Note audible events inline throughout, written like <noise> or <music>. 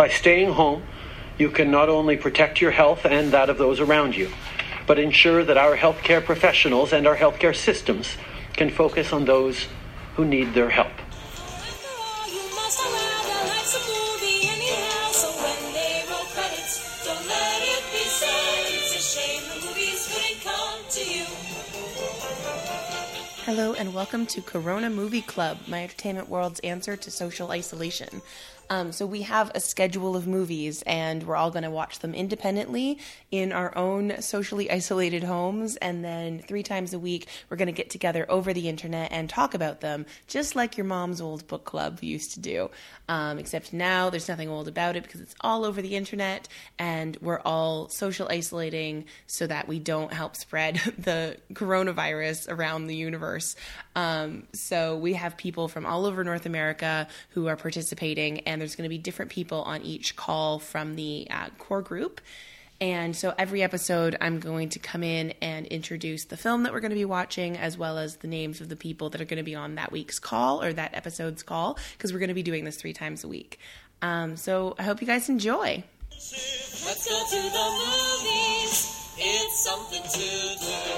By staying home, you can not only protect your health and that of those around you, but ensure that our healthcare professionals and our healthcare systems can focus on those who need their help. Hello and welcome to Corona Movie Club, my entertainment world's answer to social isolation. Um, so we have a schedule of movies, and we're all going to watch them independently in our own socially isolated homes. And then three times a week, we're going to get together over the internet and talk about them, just like your mom's old book club used to do. Um, except now there's nothing old about it because it's all over the internet, and we're all social isolating so that we don't help spread <laughs> the coronavirus around the universe. Um, so we have people from all over North America who are participating, and there's going to be different people on each call from the uh, core group. And so every episode, I'm going to come in and introduce the film that we're going to be watching, as well as the names of the people that are going to be on that week's call or that episode's call, because we're going to be doing this three times a week. Um, so I hope you guys enjoy. Let's go to the movies. It's something to do.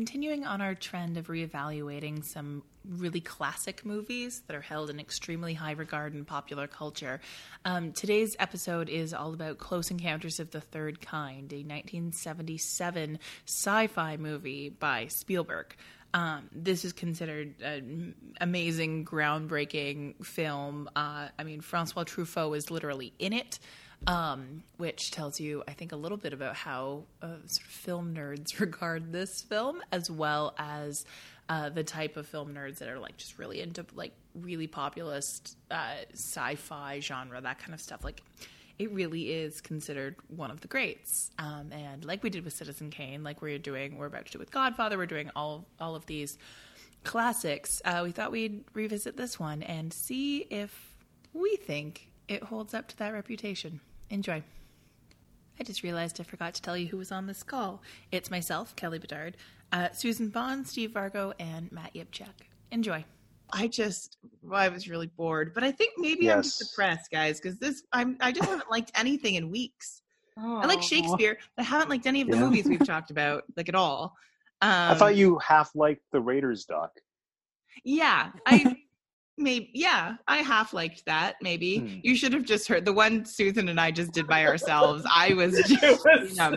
Continuing on our trend of reevaluating some really classic movies that are held in extremely high regard in popular culture, um, today's episode is all about Close Encounters of the Third Kind, a 1977 sci fi movie by Spielberg. Um, this is considered an amazing, groundbreaking film. Uh, I mean, Francois Truffaut is literally in it um, which tells you, I think, a little bit about how uh, sort of film nerds <laughs> regard this film, as well as uh, the type of film nerds that are like just really into like really populist uh, sci-fi genre, that kind of stuff. Like, it really is considered one of the greats. Um, and like we did with Citizen Kane, like we're doing, we're about to do with Godfather, we're doing all all of these classics. Uh, we thought we'd revisit this one and see if we think it holds up to that reputation. Enjoy. I just realized I forgot to tell you who was on this call. It's myself, Kelly Bedard, uh, Susan Bond, Steve Vargo, and Matt Yipchak. Enjoy. I just, well, I was really bored, but I think maybe yes. I'm just depressed, guys, because this, I'm, I just haven't liked anything in weeks. I like Shakespeare, but I haven't liked any of the yeah. movies we've talked about, like at all. Um, I thought um, you half liked the Raiders doc. Yeah, I maybe yeah i half liked that maybe. Hmm. you should have just heard the one susan and i just did by ourselves i was <laughs> just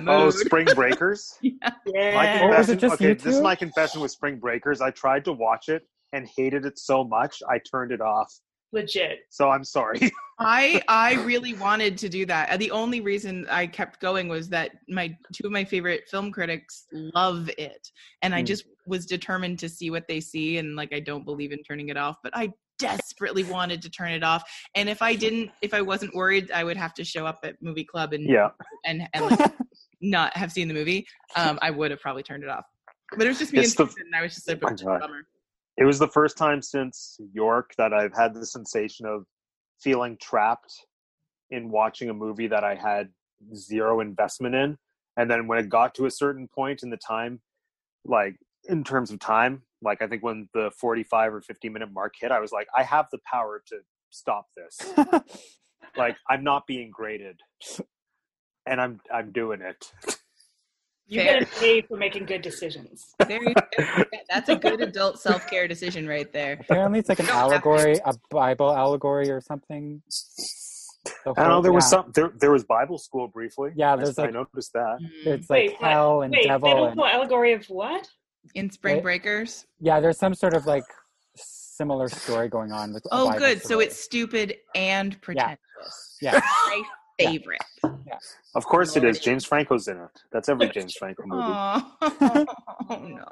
oh spring breakers? Yeah, <laughs> yeah. My confession, okay this is my confession with spring breakers. I tried to watch it and hated it so much i turned it off. Legit. So i'm sorry. <laughs> I i really wanted to do that. The only reason i kept going was that my two of my favorite film critics love it. And i hmm. just was determined to see what they see and like i don't believe in turning it off but i desperately wanted to turn it off. And if I didn't, if I wasn't worried, I would have to show up at movie club and yeah, and and like <laughs> not have seen the movie. Um, I would have probably turned it off. But it was just me and, the, and I was just a oh bummer. It was the first time since York that I've had the sensation of feeling trapped in watching a movie that I had zero investment in. And then when it got to a certain point in the time, like in terms of time, like I think when the 45 or 50 minute mark hit, I was like, I have the power to stop this. like I'm not being graded, and I'm I'm doing it. You get paid for making good decisions. That's a good adult self care decision right there. Apparently, it's like an allegory, a <laughs> Bible allegory or something. I don't know. There yeah. was some. There, there was Bible school briefly. Yeah, there's I, like I noticed that. It's like wait, hell what? and wait, devil. Biblical and, allegory of what? In Spring Breakers? Yeah, there's some sort of like similar story going on with. Oh, good. So it's stupid and pretentious. Yeah. yeah. My favorite. Yeah. Of course it is. James Franco's in it. That's every <laughs> James Franco movie. <laughs> Oh, no.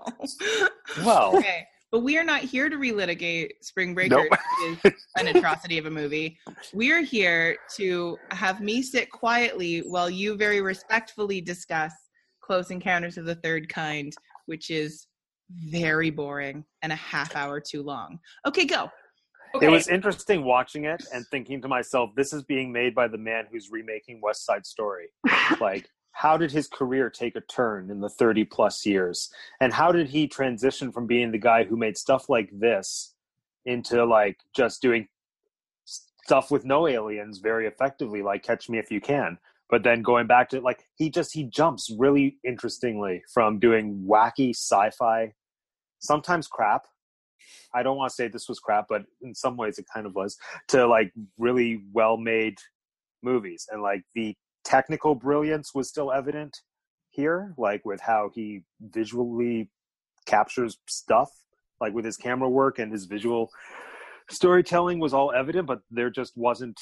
Well. <laughs> Okay. But we are not here to relitigate Spring Breakers, nope. is an atrocity of a movie. We're here to have me sit quietly while you very respectfully discuss Close Encounters of the Third Kind, which is very boring and a half hour too long. Okay, go. Okay. It was interesting watching it and thinking to myself, this is being made by the man who's remaking West Side Story. <laughs> like, how did his career take a turn in the 30 plus years? And how did he transition from being the guy who made stuff like this into like just doing stuff with no aliens very effectively, like Catch Me If You Can. But then going back to like he just he jumps really interestingly from doing wacky sci-fi, sometimes crap. I don't want to say this was crap, but in some ways it kind of was to like really well made movies and like the technical brilliance was still evident here, like with how he visually captures stuff, like with his camera work and his visual storytelling was all evident, but there just wasn't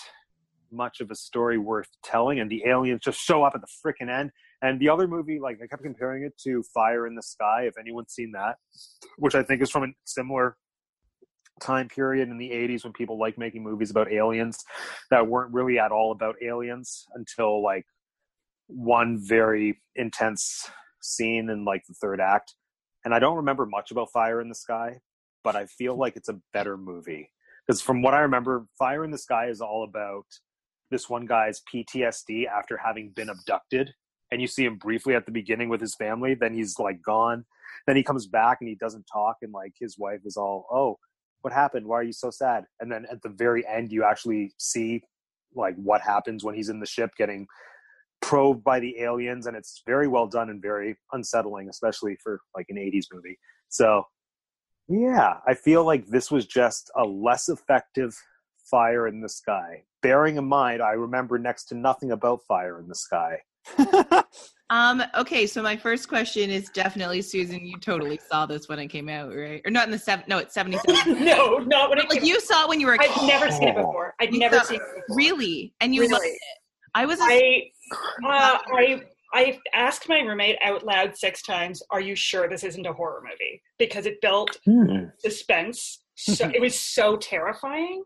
much of a story worth telling, and the aliens just show up at the freaking end. And the other movie, like I kept comparing it to Fire in the Sky. If anyone's seen that, which I think is from a similar time period in the 80s when people like making movies about aliens that weren't really at all about aliens until like one very intense scene in like the third act and i don't remember much about fire in the sky but i feel like it's a better movie because from what i remember fire in the sky is all about this one guy's ptsd after having been abducted and you see him briefly at the beginning with his family then he's like gone. Then he comes back and he doesn't talk and like his wife is all oh what happened? Why are you so sad? And then at the very end you actually see like what happens when he's in the ship getting probed by the aliens and it's very well done and very unsettling especially for like an 80s movie. So yeah i feel like this was just a less effective fire in the sky. Bearing in mind i remember next to nothing about fire in the sky <laughs> Um, okay, so my first question is definitely Susan. You totally saw this when it came out, right? Or not in the seven? No, it's seventy-seven. <laughs> no, not when it like came you saw it when you were. a I've kid. never seen it before. I've You never saw- seen it before. really, and you loved it. I was. A, I, uh, I, I asked my roommate out loud six times, "Are you sure this isn't a horror movie?" Because it built Hmm. suspense. So <laughs> it was so terrifying.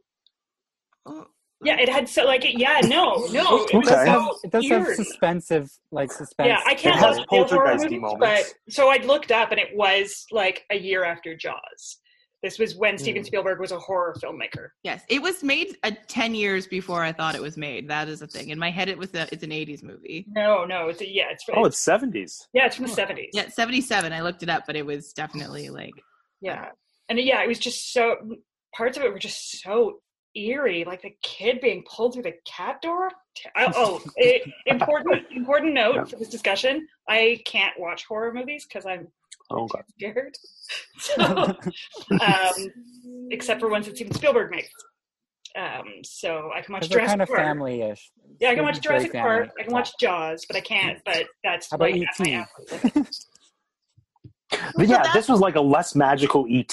Oh, Yeah, it had so like yeah, no, no, it was Okay. so it does have eerie. suspensive, like suspense. Yeah, I can't It has horror poltergeisty movies, moments. but so I looked up and it was like a year after Jaws. This was when Steven Mm. Spielberg was a horror filmmaker. yes, it was made uh, ten years before I thought it was made. That is a thing. In my head, it was a, it's an '80s movie. No, no, it's a, yeah, it's oh it's 70s yeah, it's from the seventies. Yeah, '77. I looked it up, but it was definitely like Yeah. And yeah, it was just so parts of it were just so eerie, like the kid being pulled through the cat door. Oh, <laughs> oh it, important important note Yeah. for this discussion: I can't watch horror movies because I'm oh god scared. <laughs> <laughs> So, um, except for ones that Steven Spielberg makes. Um, so I can watch Because they're Jurassic kind of Park. family-ish. Yeah, I can watch Jurassic family. Park. I can watch Jaws, but I can't. But that's How about like E.T.? but yeah this was like a less magical et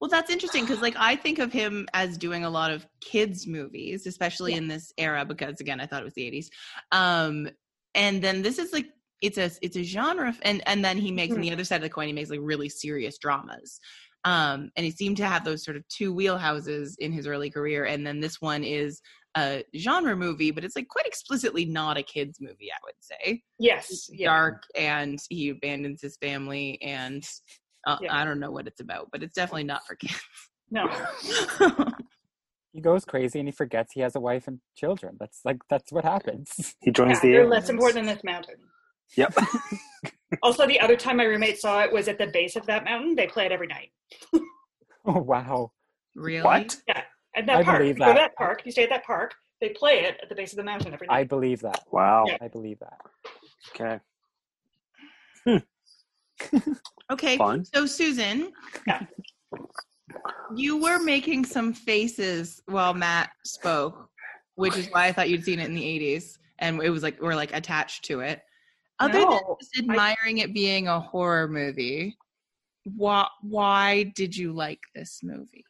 Well, that's interesting because, like, I think of him as doing a lot of kids' movies, especially in this era, because again, I thought it was the '80s. Um, and then this is like it's a it's a genre, and and then he makes on the other side of the coin, he makes like really serious dramas. Um, and he seemed to have those sort of two wheelhouses in his early career, and then this one is a genre movie, but it's like quite explicitly not a kids' movie. I would say Yes. Yeah. dark, and he abandons his family, and uh, Yeah. I don't know what it's about, but it's definitely not for kids. No. <laughs> He goes crazy and he forgets he has a wife and children. That's like that's what happens. he joins Yeah, the they're aliens. less important than this mountain. yep <laughs> Also, the other time my roommate saw it was at the base of that mountain. They play it every night. Oh wow. really? what At that I park. believe You go to that. that park. You stay at that park. They play it at the base of the mountain every night. I believe that. wow Yeah. I believe that. okay <laughs> Okay. fun So, Susan, Yeah. you were making some faces while Matt spoke, which is why I thought you'd seen it in the 80s. And it was like, we're like attached to it. Other than just admiring it being a horror movie, why, why did you like this movie?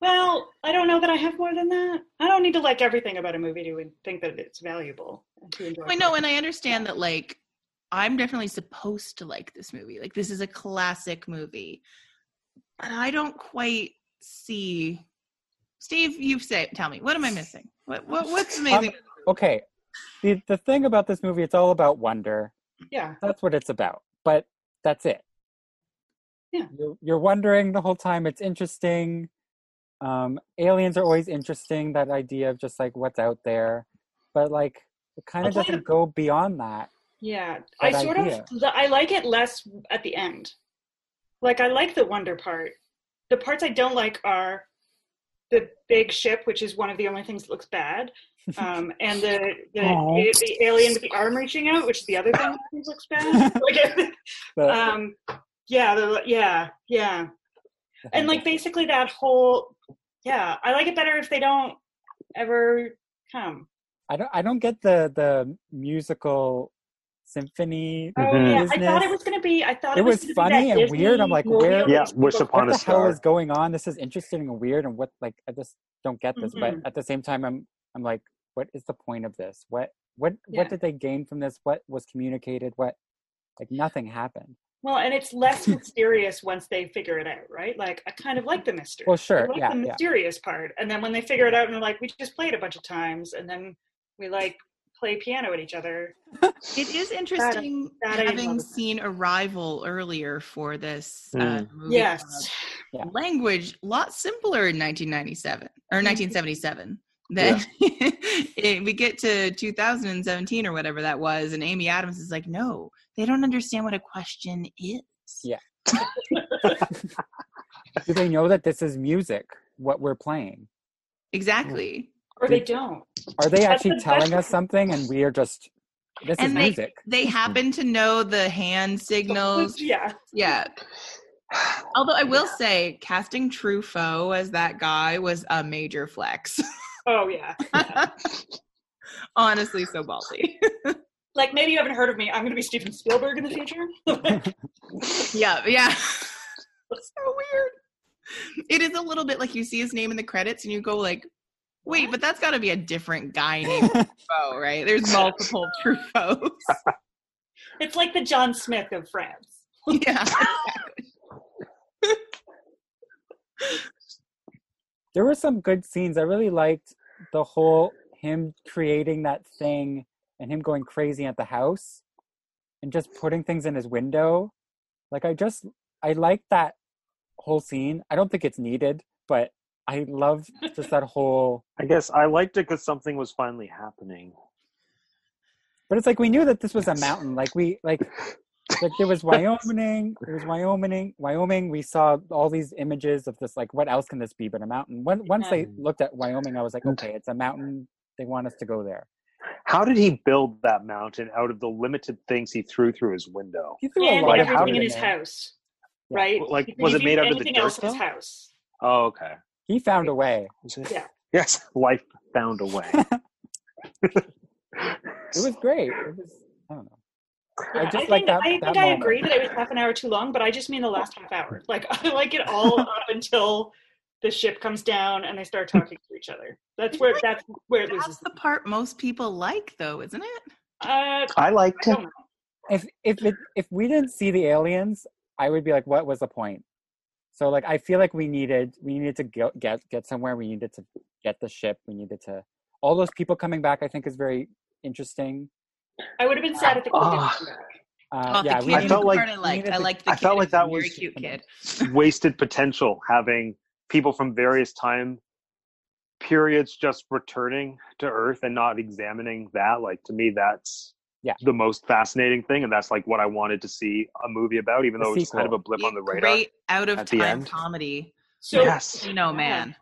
Well, I don't know that I have more than that. I don't need to like everything about a movie to think that it's valuable to enjoy. I know, it. and I understand that, like, I'm definitely supposed to like this movie. Like, this is a classic movie. But I don't quite see. Steve, you say, tell me, what am I missing? What, what what's amazing? Okay. The the thing about this movie, it's all about wonder. Yeah. That's what it's about. But that's it. Yeah. You're, you're wondering the whole time. It's interesting. Um, aliens are always interesting. That idea of just like what's out there, but like it kind of I'll tell you doesn't go beyond that. Yeah. I sort idea. of I like it less at the end. Like I like the wonder part. The parts I don't like are the big ship, which is one of the only things that looks bad, <laughs> um, and the the, Aw. the alien with the arm reaching out, which is the other thing that I looks bad. <laughs> Like, <laughs> But- um, yeah, the, yeah, yeah, and like basically that whole, yeah, I like it better if they don't ever come. I don't I don't get the the musical symphony. Oh Mhm. yeah, I thought it was gonna be. I thought It it, was, was gonna be funny that and weird. I'm like, where- that Yeah, makes Wish people Upon what a the Star. hell is going on? This is interesting and weird, and what like I just don't get this. Mhm. But at the same time, I'm I'm like, what is the point of this? What what Yeah. what did they gain from this? What was communicated? What like nothing happened. Well, and it's less mysterious once they figure it out, right? Like I kind of like the mystery. Well, I sure, like yeah, the yeah. mysterious part, and then when they figure it out and they're like, we just played a bunch of times, and then we like play piano at each other. It is interesting that I having love. seen Arrival earlier for this uh, Mm. movie. Yes. Yeah. Language a lot simpler in 1997 or 1977. Then <laughs> it- we get to 2017 or whatever that was, and Amy Adams is like, "No, they don't understand what a question is." Yeah. <laughs> Do they know that this is music? What we're playing? Exactly. Or they don't. Are they actually the telling best- us something, and we are just this is they music? they happen to know the hand signals. <laughs> Yeah, Yeah. Although I will say, casting Truffaut as that guy was a major flex. oh yeah. <laughs> Honestly, so ballsy. <laughs> Like maybe you haven't heard of me. I'm going to be Steven Spielberg in the future. yeah, yeah. so weird. It is a little bit like you see his name in the credits and you go like, wait, but that's got to be a different guy named <laughs> Truffaut, right? There's multiple <laughs> Truffauts. it's like the John Smith of France. yeah. <laughs> there were some good scenes. I really liked the whole him creating that thing and him going crazy at the house and just putting things in his window. Like I just I like that whole scene. I don't think it's needed, but I love just that whole I guess I liked it because something was finally happening. but it's like we knew that this was a mountain. Like we like <laughs> like there was Wyoming, there was Wyoming, Wyoming. We saw all these images of this. Like, what else can this be but a mountain? When, once they looked at Wyoming, I was like, okay, it's a mountain. They want us to go there. How did he build that mountain out of the limited things he threw through his window? He threw and a lot everything powder in his there. house, Yeah. right? Like, was it made out of the dirt, else in his house. Oh, okay. He found a way. Is it? Yeah. Yes, life found a way. <laughs> <laughs> It was great. It was. I don't know. I Yeah, just I like think, that- I, that think I moment. agree that it was half an hour too long, but I just mean the last half hour. Like <laughs> I like it all up until the ship comes down and they start talking to each other. That's where that's where it That's loses. the part most people like, though, isn't it? Uh, I liked I it. If if it if we didn't see the aliens, I would be like, what was the point? So like, I feel like we needed we needed to get get get somewhere. We needed to get the ship. We needed to. All those people coming back, I think, is very interesting. I would have been sad if the kid didn't Ah. come back. Uh, Oh, yeah, the kid I felt like part I liked. I liked the I kid. felt like was a that was- cute kid. <laughs> Wasted potential having people from various time periods just returning to Earth and not examining that. Like to me, that's Yeah. the most fascinating thing, and that's like what I wanted to see a movie about, even The though it was kind of a sequel. blip on the radar. Great out of the time end. comedy. So yes. You know, man.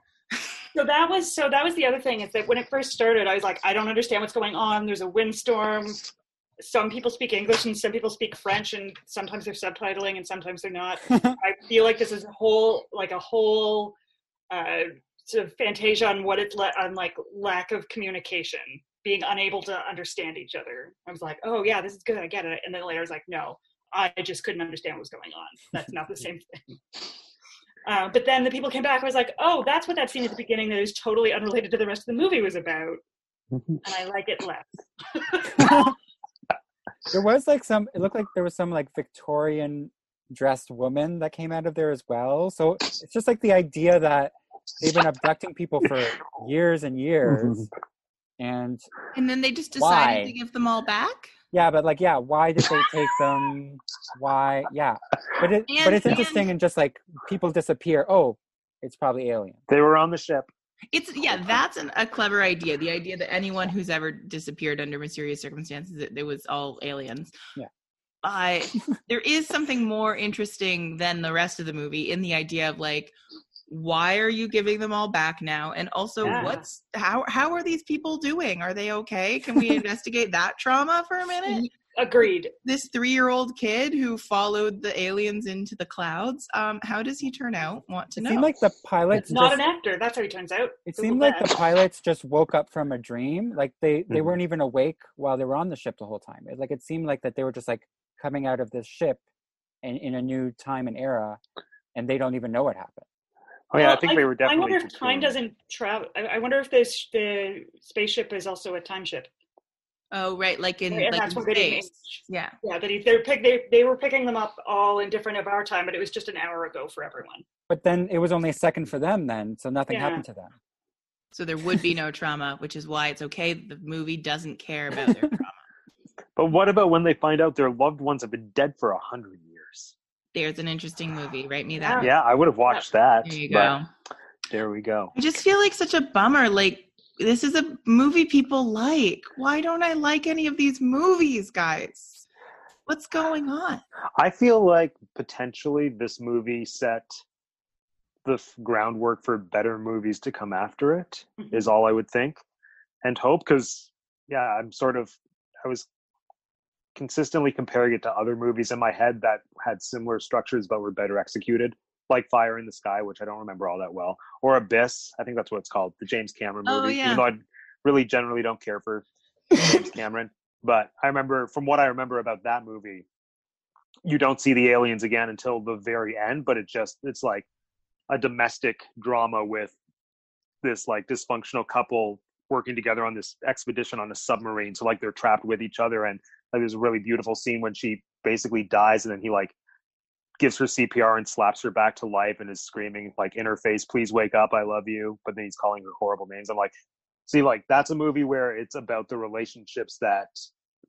so that was so that was the other thing is that when it first started, I was like, I don't understand what's going on. There's a windstorm. Some people speak English and some people speak French, and sometimes they're subtitling and sometimes they're not. <laughs> I feel like this is a whole like a whole uh, sort of fantasia on what it's le- on like lack of communication, being unable to understand each other. I was like, oh yeah, this is good, I get it. And then later I was like, no, I just couldn't understand what was going on. That's not the <laughs> same thing. Uh, but then the people came back. I was like, oh, that's what that scene at the beginning that is totally unrelated to the rest of the movie was about, and I like it less. <laughs> there was like some. It looked like there was some like Victorian dressed woman that came out of there as well. So it's just like the idea that they've been abducting people for years and years, <laughs> and And then they just decided Why? to give them all back. Yeah, but like, yeah, why did they take them? Why? Yeah, but it, but it's interesting and- and just like people disappear. Oh, it's probably alien. They were on the ship. It's yeah, that's an, a clever idea. The idea that anyone who's ever disappeared under mysterious circumstances, it, it was all aliens. Yeah. But there is something more interesting than the rest of the movie in the idea of like, why are you giving them all back now? And also, Yeah. what's how how are these people doing? Are they okay? Can we <laughs> investigate that trauma for a minute? Agreed. This three year old kid who followed the aliens into the clouds. Um, how does he turn out? Want to It know? seemed like the pilots Not just, an actor. That's how he turns out. it seemed like the pilots just woke up from a dream. Like they they Mhm. weren't even awake while they were on the ship the whole time. It, like it seemed like that they were just like coming out of this ship in, in a new time and era, and they don't even know what happened. Oh yeah, Well, I think they were definitely. I wonder if time cocooned. doesn't travel. I, I wonder if this the spaceship is also a time ship. oh, right, like in and like that's in what they space. Yeah. Yeah, that he, they're pick, they they were picking them up all in different of our time, but it was just an hour ago for everyone. But then it was only a second for them then, so nothing Yeah. happened to them. So there would be no trauma, which is why it's okay. The movie doesn't care about their trauma. <laughs> But what about when they find out their loved ones have been dead for a hundred years? There's an interesting movie. Write me that. Yeah, I would have watched that. There you go. There we go. I just feel like such a bummer. Like this is a movie people like. Why don't I like any of these movies, guys? What's going on? I feel like potentially this movie set the f- groundwork for better movies to come after it. Mhm. Is all I would think and hope. Because yeah, I'm sort of I was consistently comparing it to other movies in my head that had similar structures but were better executed, like Fire in the Sky, which I don't remember all that well, or Abyss. I think that's what it's called, the James Cameron movie. Oh, movie. yeah. Even though I really generally don't care for James <laughs> Cameron, but I remember from what I remember about that movie, you don't see the aliens again until the very end. But it just it's like a domestic drama with this like dysfunctional couple working together on this expedition on a submarine. So like they're trapped with each other, and like, there's a really beautiful scene when she basically dies, and then he like gives her CPR and slaps her back to life and is screaming like in her face, "Please wake up, I love you." But then he's calling her horrible names. I'm like, see, like that's a movie where it's about the relationships that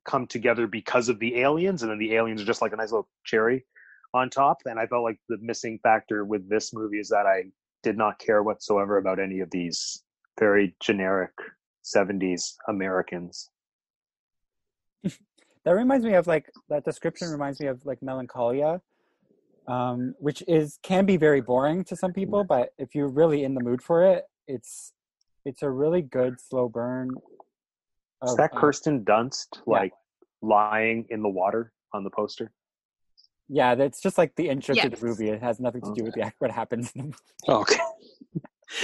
come together because of the aliens, and then the aliens are just like a nice little cherry on top. And I felt like the missing factor with this movie is that I did not care whatsoever about any of these very generic 70s Americans. <laughs> That reminds me of like that description reminds me of like melancholia, um, which is can be very boring to some people, but if you're really in the mood for it, it's it's a really good slow burn. Is that uh, Kirsten Dunst yeah. like lying in the water on the poster? yeah, that's just like the intro to Yes. the movie. It has nothing to do with the what happens in the movie. Okay. <laughs>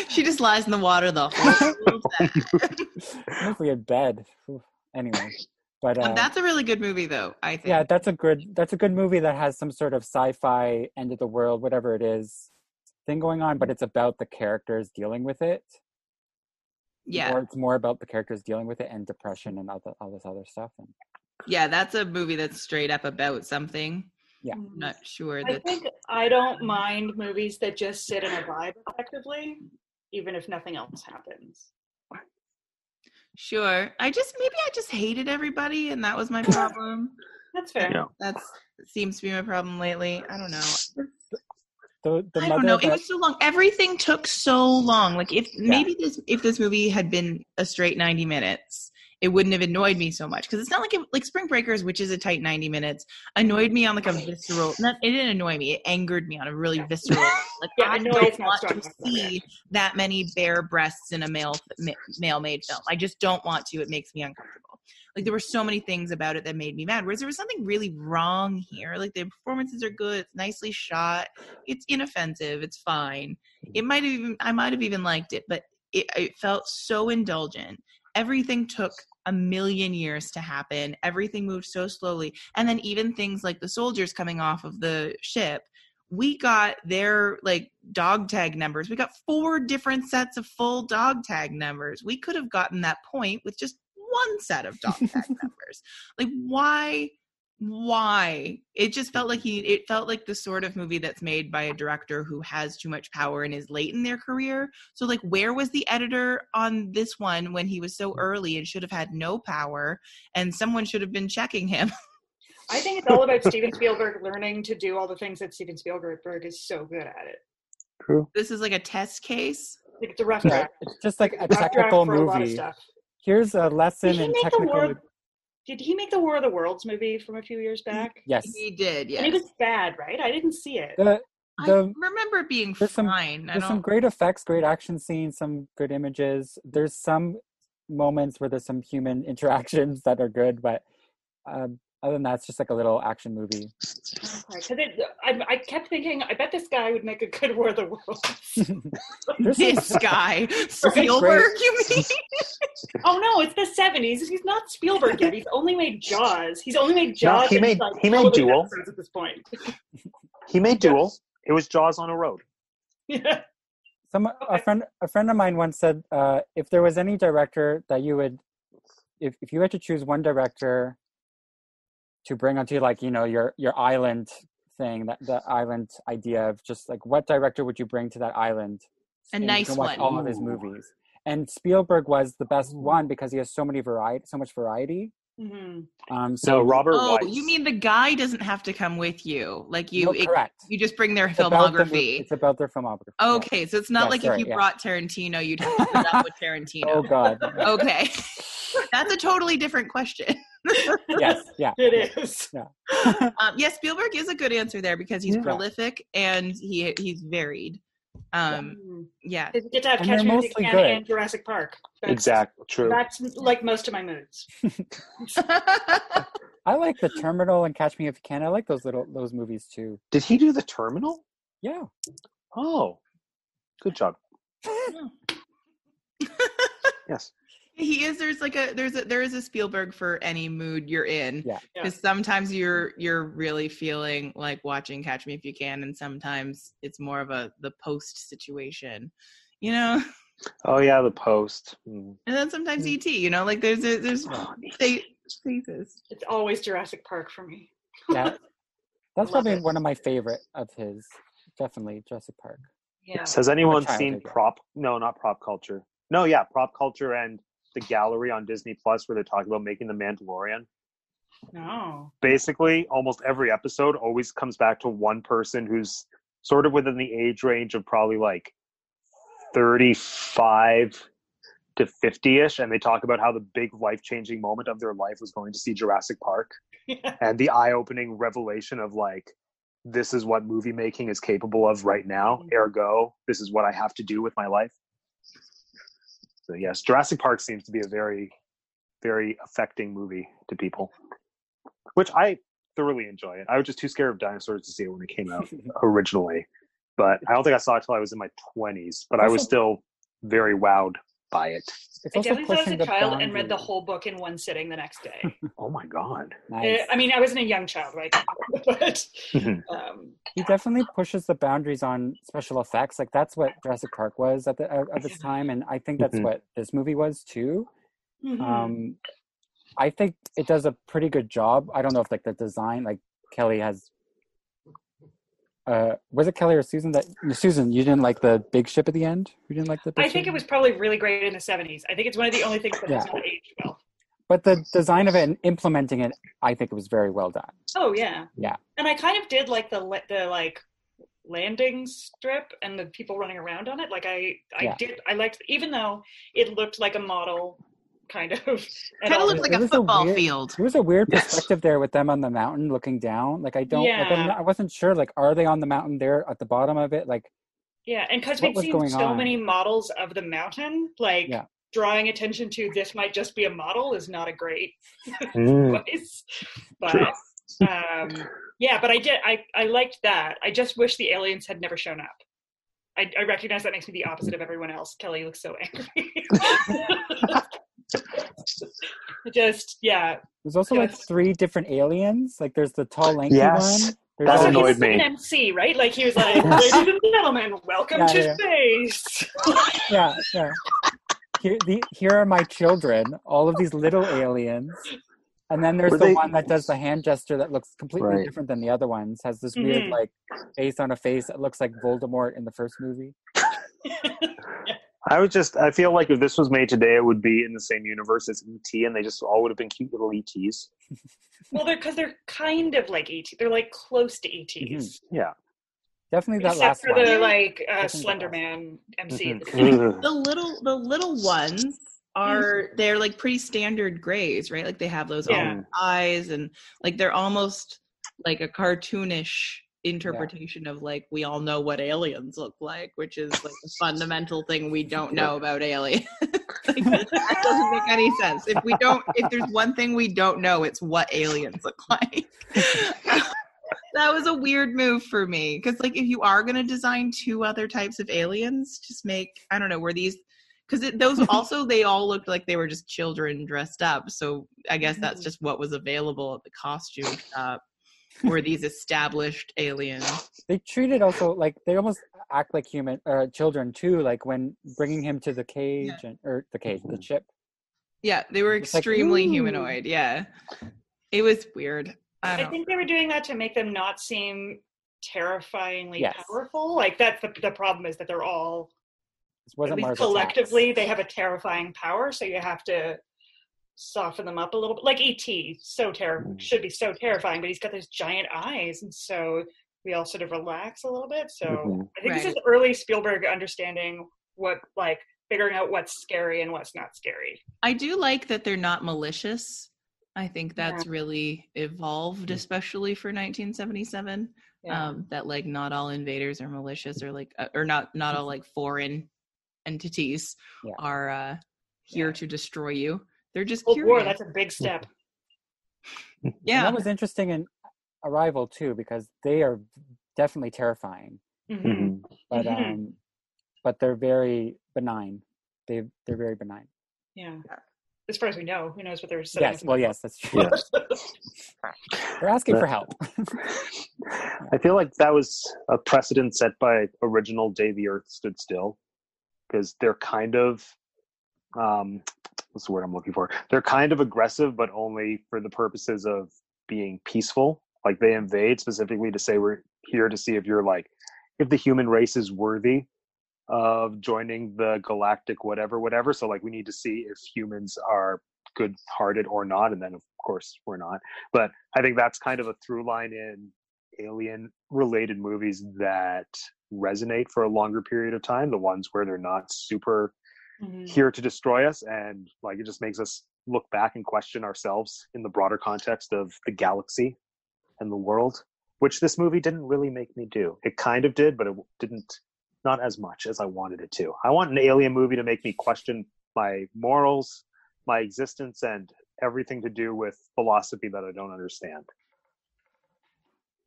She just lies in the water the whole time. <laughs> Mostly in bed. Anyway, but uh, Um, that's a really good movie, though. I think. yeah, that's a good that's a good movie that has some sort of sci-fi end of the world, whatever it is, thing going on, but it's about the characters dealing with it. yeah, Or it's more about the characters dealing with it and depression and all, the, all this other stuff. And yeah. That's a movie that's straight up about something. Yeah. I'm not sure I think I don't mind movies that just sit in a vibe effectively, even if nothing else happens. Sure. I just maybe I just hated everybody, and that was my problem. <laughs> That's fair. Yeah. That's seems to be my problem lately. I don't know. the, the I don't know. It was so long. Everything took so long. Like if maybe this if this movie had been a straight ninety minutes, it wouldn't have annoyed me so much because it's not like it, like Spring Breakers, which is a tight ninety minutes, annoyed me on like a visceral. Not it didn't annoy me. It angered me on a really visceral. <laughs> Like Yeah, I don't want to see that many bare breasts in a male male made film. I just don't want to. It makes me uncomfortable. Like there were so many things about it that made me mad. Whereas there was something really wrong here. Like the performances are good, it's nicely shot, it's inoffensive, it's fine. It might have even I might have even liked it, but it, it felt so indulgent. Everything took a million years to happen. Everything moved so slowly, and then even things like the soldiers coming off of the ship. We got their like dog tag numbers. We got four different sets of full dog tag numbers. We could have gotten that point with just one set of dog tag <laughs> numbers. Like why why? It just felt like mm-hmm. he it felt like the sort of movie that's made by a director who has too much power and is late in their career. So like where was the editor on this one when he was so mm-hmm. early and should have had no power and someone should have been checking him? <laughs> I think it's all about Steven Spielberg learning to do all the things that Steven Spielberg is so good at it. True. this is like a test case. Like it's a rough yeah, draft. it's just like a Rough technical for a movie. stuff. Here's a lesson in make the technical. War? Did he make the War of the Worlds movie from a few years back? Yes, He did, Yes, And it was bad, right? I didn't see it. the I remember it being there's some- fine. I there's some don't. great effects, great action scenes, some good images. There's some moments where there's some human <laughs> interactions that are good, but um, other than that, it's just like a little action movie. Okay, 'cause it, I, I kept thinking, I bet this guy would make a good War of the Worlds. <laughs> <laughs> This guy, Spielberg, you <laughs> mean? oh no, it's the '70s. He's not Spielberg yet. He's only made Jaws. He's only made Jaws. he made- like, he made television Duel. at this point. He made Duel. It was Jaws on a road. Yeah. Some a friend a friend of mine once said, uh, if there was any director that you would, if if you had to choose one director to bring onto like you know your your island thing, that the island idea of just like what director would you bring to that island? A and you nice can watch one. All of his movies, and Spielberg was the best one because he has so many variety, so much variety. Mhm. Um, so So Robert Oh, Weiss. you mean the guy doesn't have to come with you? Like you, no, it- correct. you just bring their It's about the filmography. it's about their filmography. yeah. Okay, so it's not Yeah, like sorry, if you yeah. brought Tarantino, you'd have to put up with <laughs> Tarantino. Oh God. Okay, <laughs> <laughs> that's a totally different question. <laughs> yes. Yeah. It is. <laughs> Um, yes, Spielberg is a good answer there because he's Yeah. prolific and he he's varied. Um, Mhm. yeah. Get to have Catch Me If You Can and Jurassic Park. That's, Exactly. True. That's like most of my moods. I like the Terminal and Catch Me If You Can. I like those little those movies too. Did he do the terminal? Yeah. Oh, good job. Yes. He is there's like a there's a there is a Spielberg for any mood you're in. Yeah. Yeah. Because sometimes you're you're really feeling like watching Catch Me If You Can, and sometimes it's more of a the post situation, you know. Oh yeah, the post. Mm. And then sometimes ET, you know, like there's a, there's Oh, sta- phases. It's always Jurassic Park for me. Yeah. <laughs> That's probably it. one of my favorite of his. Definitely Jurassic Park. Yeah. Yes. Has anyone seen prop? No, not prop culture. No, yeah, prop culture and the gallery on Disney Plus where they're talking about making the Mandalorian. No. Basically, almost every episode always comes back to one person who's sort of within the age range of probably like 35 to 50ish and they talk about how the big life-changing moment of their life was going to see Jurassic Park <laughs> and the eye-opening revelation of like this is what movie making is capable of right now mm-hmm. ergo this is what i have to do with my life so yes jurassic park seems to be a very very affecting movie to people which i thoroughly enjoy it. I was just too scared of dinosaurs to see it when it came out <laughs> originally but i don't think i saw it till i was in my 20s but i was <laughs> still very wowed by it It's I also definitely saw it as a the child and read the whole book in one sitting the next day. <laughs> oh my god Nice. Uh, I mean, I wasn't a young child, right? <laughs> but Mhm. um, he definitely pushes the boundaries on special effects. Like that's what Jurassic Park was at the at, at its time, and I think that's Mhm. what this movie was too. mhm. Um, I think it does a pretty good job. I don't know if like the design, like Kelly has. Uh, was it Kelly or Susan that Susan? You didn't like the big ship at the end. You didn't like the. Big I think ship? it was probably really great in the 70s. I think it's one of the only things that has Yeah. not aged well. But the design of it and implementing it, I think it was very well done. Oh yeah, Yeah. And I kind of did like the the like landing strip and the people running around on it. Like I I Yeah. did I liked even though it looked like a model kind of. <laughs> Kind of all looked like It a was a football weird- field. There was a weird Yes. perspective there with them on the mountain looking down. Like I don't, like, I'm Yeah. not, I wasn't sure. Like, are they on the mountain there at the bottom of it? Like, Yeah, and because we've seen going so on? many models of the mountain, like Yeah. drawing attention to this might just be a model is not a great <laughs> Mm. choice. But True. um, yeah, but I did I I liked that. I just wish the aliens had never shown up. I, I recognize that makes me the opposite of everyone else. Kelly looks so angry. <laughs> <laughs> just yeah. there's also like three different aliens. Like, there's the tall, lanky Yes. one. There's That Also, all annoyed he's these- me. an MC, right? Like he was like, <laughs> "Ladies and gentlemen, welcome Yeah, to yeah. space." <laughs> Yeah, yeah. Here, the, here are my children. All of these little aliens. And then there's Were the they- one that does the hand gesture that looks completely Right. different than the other ones. Has this weird Mhm. like face on a face that looks like Voldemort in the first movie. I was just I feel like if this was made today, it would be in the same universe as ET, and they just all would have been cute little E ETs. <laughs> well, they're because they're kind of like ET. They're like close to ETs, mm-hmm, Yeah. Definitely that except last for one. the like uh, Slender Man MC. at the the little the little ones are mm-hmm. they're like pretty standard grays, right? Like they have those Yeah. eyes and like they're almost like a cartoonish interpretation of like we all know what aliens look like, which is like the fundamental thing we don't know about aliens. like, <laughs> that doesn't make any sense. If we don't, if there's one thing we don't know, it's what aliens look <laughs> like. that was a weird move for me because like if you are going to design two other types of aliens just make i don't know were these because those <laughs> also they all looked like they were just children dressed up so i guess that's mm-hmm. just what was available at the costume shop were these established aliens They treated also like they almost act like human uh, children too. Like when bringing him to the cage and or the cage, the ship. yeah they were It's extremely ooh. humanoid yeah it was weird i I don't think they were doing that to make them not seem terrifyingly Yes. powerful. Like that's the the problem is that they're all This at wasn't least collectively attacks. they have a terrifying power, so you have to soften them up a little bit. Like ET, so ter- Mm. should be so terrifying, but he's got those giant eyes, and so we all sort of relax a little bit. So Mhm. I think this Right. is early Spielberg understanding what like figuring out what's scary and what's not scary. I do like that they're not malicious. I think that's really evolved, especially for 1977. Yeah. Um, that like not all invaders are malicious, or like, uh, or not not all like foreign entities Yeah. are uh, here Yeah. to destroy you. They're just Cold War, that's a big step. <laughs> And yeah, that was interesting in Arrival too because they are definitely terrifying, Mhm. Mhm. but Mhm. um, but they're very benign. They they're very benign. Yeah. As far as we know, who knows what they're setting Yes, well, yes, that's true. Yeah. <laughs> They're asking But- for help. <laughs> I feel like that was a precedent set by original Day the Earth Stood Still because they're kind of um what's the word I'm looking for? They're kind of aggressive but only for the purposes of being peaceful. Like they invade specifically to say we're here to see if you're like if the human race is worthy of joining the galactic whatever whatever so like we need to see if humans are good hearted or not and then of course we're not but i think that's kind of a through line in alien related movies that resonate for a longer period of time the ones where they're not super Mhm. here to destroy us and like it just makes us look back and question ourselves in the broader context of the galaxy and the world which this movie didn't really make me do it kind of did but it didn't not as much as i wanted it to i want an alien movie to make me question my morals my existence and everything to do with philosophy that i don't understand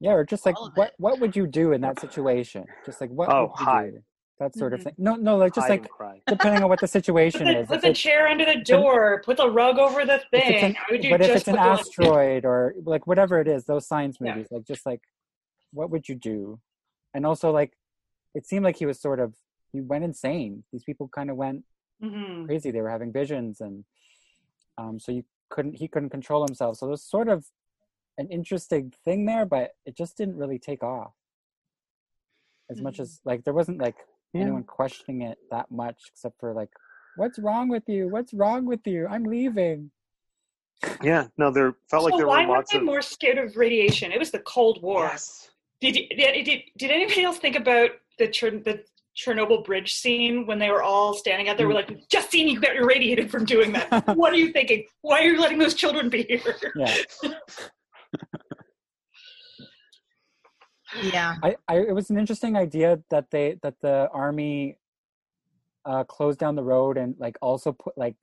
Yeah, or just like what what would you do in that situation? Just like what Oh, would you hide. do? That sort of Mhm. thing. No, no, like just Hide like depending on what the Put situation the, is. put If the chair under the door. Put the rug over the if it's thing. an- would but if it's an put the- asteroid or like whatever it is, those science Yeah. movies, like just like what would you do? And also like it seemed like he was sort of he went insane. These people kind of went Mhm. crazy. They were having visions and um so you couldn't he couldn't control himself. So there's sort of an interesting thing there, but it just didn't really take off. As much Mhm. as like there wasn't like Yeah. anyone questioning it that much except for like what's wrong with you? What's wrong with you? I'm leaving. yeah no there felt like so there why were weren't lots they of more scared of radiation? It was the Cold War. yes Did, did did did anybody else think about the Chern, the Chernobyl bridge scene when they were all standing out there? We're mm. like, just seen you got irradiated from doing that. <laughs> what are you thinking? Why are you letting those children be here? Yeah. <laughs> yeah. I, I it was an interesting idea that they that the army uh closed down the road and like also put like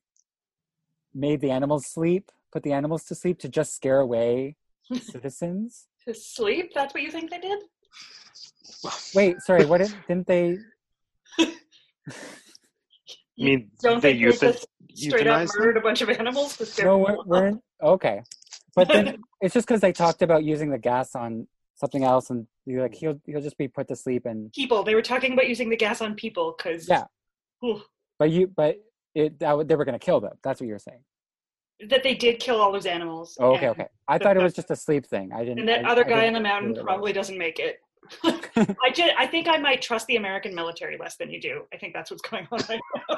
made the animals sleep put the animals to sleep to just scare away <laughs> citizens To sleep? That's what you think they did? wait sorry what did, didn't they <laughs> i mean Don't they they use just straight up euthanize them? murdered a bunch of animals to scare no people we're, we're in, okay but then <laughs> it's just because they talked about using the gas on something else and you're like he'll he'll just be put to sleep and people. They were talking about using the gas on people because Yeah. but you but it that, they were going to kill them that's what you're saying that they did kill all those animals. oh, okay okay i thought it was just a sleep thing i didn't And that I- other guy didn't in the mountain probably doesn't make it. <laughs> I just, I think I might trust the American military less than you do. I think that's what's going on right now.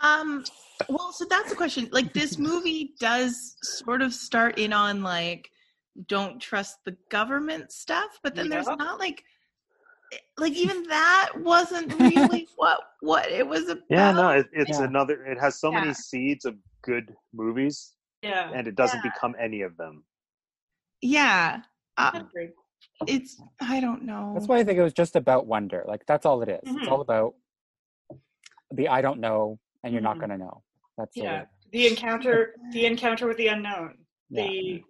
Um, well, so that's the question. Like, this movie does sort of start in on like, don't trust the government stuff, but then there's not like, like even that wasn't really <laughs> what what it was about. yeah no it, it's Yeah. another it has so Yeah. many seeds of good movies Yeah. and it doesn't Yeah. become any of them yeah. Uh, it's I don't know. That's why I think it was just about wonder. Like that's all it is. It's Mhm. all about the I don't know, and you're not Mhm. going to know. That's Yeah, it- the encounter, the encounter with the unknown, yeah. the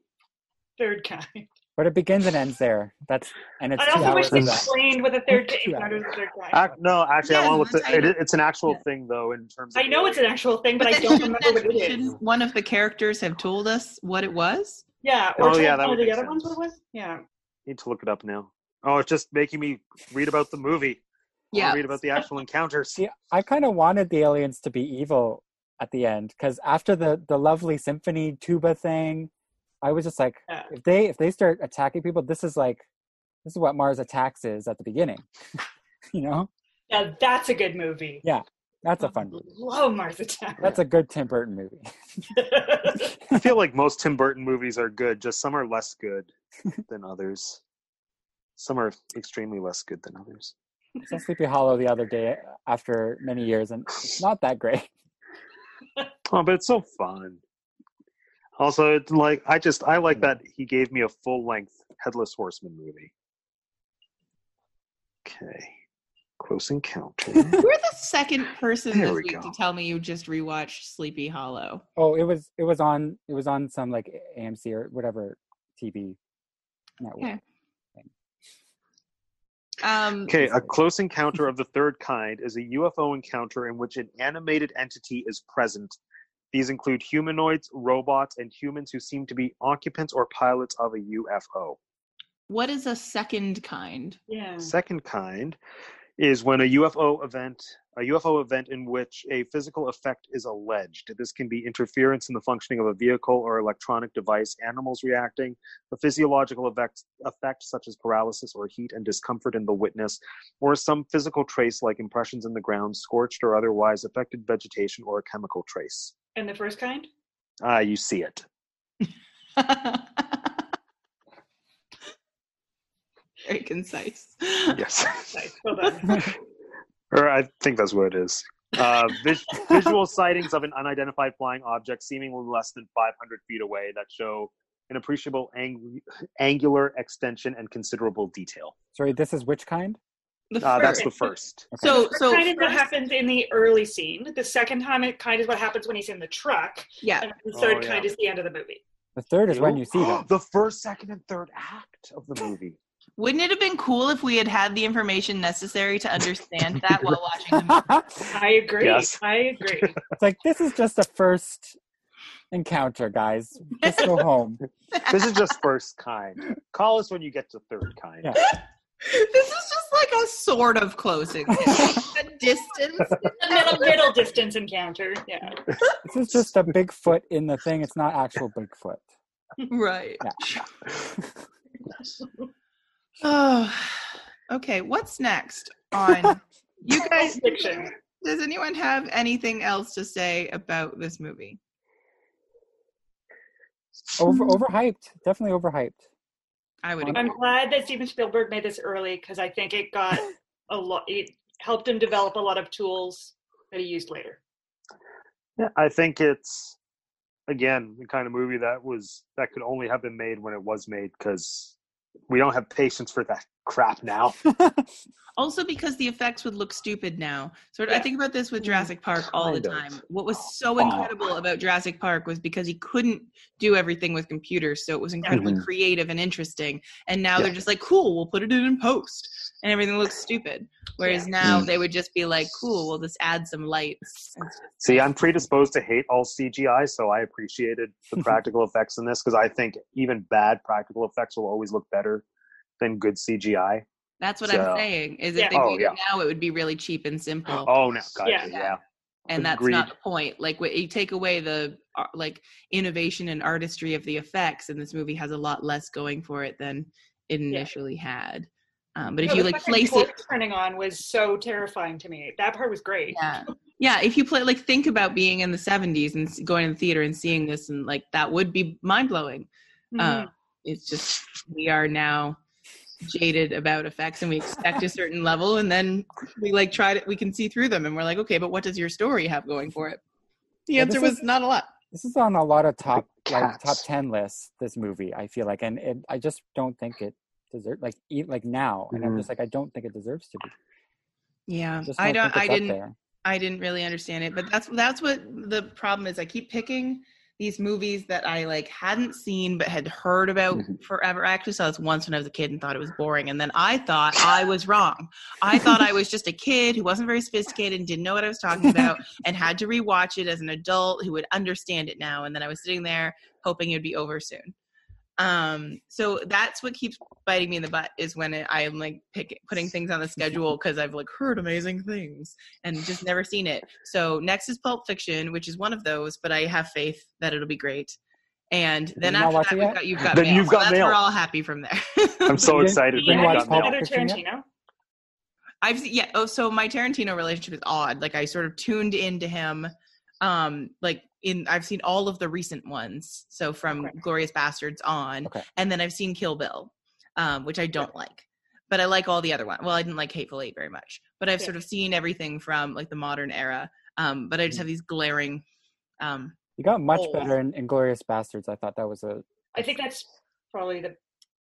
third kind. But it begins and ends there. That's and it's I two also wish hours they explained what the third Two encounter hours. with the third kind. Ac- no, actually, Yeah, I want to look. that's The, how it, it's an actual Yeah. thing, though, in terms. of I know it's an actual thing, but, But I don't remember what it is. shouldn't one of the characters have told us what it was? Yeah, oh, or Oh, yeah, that one would of the make other ones what it was. Yeah, Need to look it up now. Oh, it's just making me read about the movie. Yeah. read about the actual encounters. See, I kind of wanted the aliens to be evil at the end because after the the lovely symphony tuba thing, I was just like, Yeah. if they if they start attacking people, this is like this is what Mars Attacks is at the beginning. <laughs> you know, yeah, that's a good movie. Yeah. that's a fun movie. Love Mars Attacks. That's a good Tim Burton movie. <laughs> <laughs> I feel like most Tim Burton movies are good, just some are less good than others. Some are extremely less good than others. I saw Sleepy Hollow the other day uh, after many years, and it's not that great. Oh, but it's so fun. Also, it's like I just I like that he gave me a full length Headless Horseman movie. Okay, Close Encounter. <laughs> You're the second person There this we week go. to tell me you just rewatched Sleepy Hollow. Oh, it was it was on it was on some like AMC or whatever TV network. Okay. Um, Okay, a close encounter of the third kind is a UFO encounter in which an animated entity is present. These include humanoids, robots, and humans who seem to be occupants or pilots of a UFO. what is a second kind? yeah. Second kind is when a UFO event, a UFO event in which a physical effect is alleged. This can be interference in the functioning of a vehicle or electronic device, animals reacting, a physiological effect, effect such as paralysis or heat and discomfort in the witness, or some physical trace like impressions in the ground, scorched or otherwise affected vegetation, or a chemical trace. And the first kind. Ah, you see it. <laughs> Very concise. Yes. <laughs> Nice. Well done. <laughs> or I think that's what it is. Uh, vis- visual sightings of an unidentified flying object seemingly less than 500 feet away that show an appreciable ang- angular extension and considerable detail. Sorry, this is which kind? The Uh, that's the first. so First so kind is what happens in the early scene. The second time it kind is what happens when he's in the truck. yeah. And the third Oh, yeah. kind is the end of the movie. The third is when you see <gasps> them. the first, second, and third act of the movie. Wouldn't it have been cool if we had had the information necessary to understand <laughs> that while watching the movie? <laughs> I agree. Yes. I agree. it's like this is just a first encounter, guys. Just go home. <laughs> This is just first kind. Call us when you get to third kind. Yeah. this is just like a sort of close encounter. a distance. A middle middle distance encounter. Yeah. This is just a Bigfoot in the thing. It's not actual Bigfoot. Right. Yeah. Oh, <sighs> okay. What's next on <laughs> you guys? Fiction. Does anyone have anything else to say about this movie? Over <laughs> overhyped. Definitely overhyped. I would. I'm- Agree. I'm glad that Steven Spielberg made this early because I think it got <laughs> a lot. It helped him develop a lot of tools that he used later. Yeah, I think it's again the kind of movie that was that could only have been made when it was made because we don't have patience for that crap now. <laughs> Also, because the effects would look stupid now. Sort of, I think about this with Jurassic Park all the Kind of. time. What was so incredible about Jurassic Park was because he couldn't do everything with computers, so it was incredibly Mhm. creative and interesting. And now Yeah. they're just like, "Cool, we'll put it in in post," and everything looks stupid. Whereas now Mm. they would just be like, "Cool, we'll just add some lights." See, I'm predisposed to hate all CGI, so I appreciated the <laughs> practical effects in this because I think even bad practical effects will always look better than good CGI. That's what So- I'm saying. Is Yeah. if they Oh, made yeah. it now, it would be really cheap and simple. Oh no, gotcha, Yeah. yeah. and that's Agreed. not the point like you take away the uh, like innovation and artistry of the effects and this movie has a lot less going for it than it initially had um, but if you like place it turning on was so terrifying to me. That part was great. yeah yeah if you play like think about being in the 70s and going to the theater and seeing this and like that would be mind-blowing Mhm. uh, it's just we are now jaded about effects and we expect a certain level and then we like try to we can see through them and we're like okay but what does your story have going for it the Yeah, answer was is- not a lot This is on a lot of top like top ten lists. This movie, I feel like, and it, I just don't think it deserve like eat like now, and I'm Mhm. just like I don't think it deserves to be. Yeah, I don't don't. I didn't. there. I didn't really understand it, but that's that's what the problem is. I keep picking these movies that I like hadn't seen but had heard about Mhm. forever. I actually saw this once when I was a kid and thought it was boring, and then I thought I was wrong. I thought I was just a kid who wasn't very sophisticated and didn't know what I was talking about, <laughs> and had to rewatch it as an adult who would understand it now. And then I was sitting there hoping it would be over soon. Um, so that's what keeps biting me in the butt is when it, I'm like pick, putting things on the schedule because I've like heard amazing things and just never seen it. So next is Pulp Fiction, which is one of those, but I have faith that it'll be great. And then you not after that, it we've got you've got Then mail. You've So Got that's Mail. we're all happy from there. I'm so <laughs> excited. you you watch Pulp Another Fiction? Tarantino. I've yeah. Oh, so my Tarantino relationship is odd. Like I sort of tuned into him. Um, like in I've seen all of the recent ones. So from Okay. Glorious Bastards on, Okay. and then I've seen Kill Bill, um, which I don't like. But I like all the other ones. Well, I didn't like Hateful Eight very much, but I've Yeah. sort of seen everything from like the modern era. Um, but I Mm. just have these glaring. Um, You got much Holes. better in Inglorious Bastards. I thought that was a I think that's probably the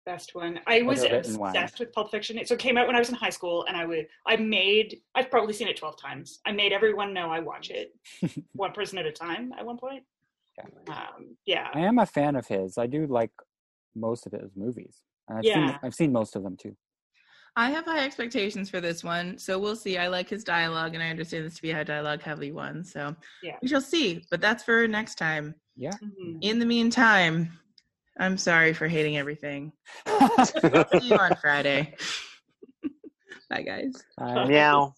best one. I was Underwritten one. obsessed with Pulp Fiction. It, So it came out when I was in high school, and I would I made I've probably seen it twelve times. I made everyone know I watch it, <laughs> one person at a time. At one point, um, yeah, I am a fan of his. I do like most of his movies. And I've seen Yeah. I've seen most of them too. I have high expectations for this one, so we'll see. I like his dialogue, and I understand this to be a dialogue heavy one. So Yeah. we shall see. But that's for next time. Yeah. Mhm. In the meantime, I'm sorry for hating everything. <laughs> See you on Friday. <laughs> Bye, guys. I Meow.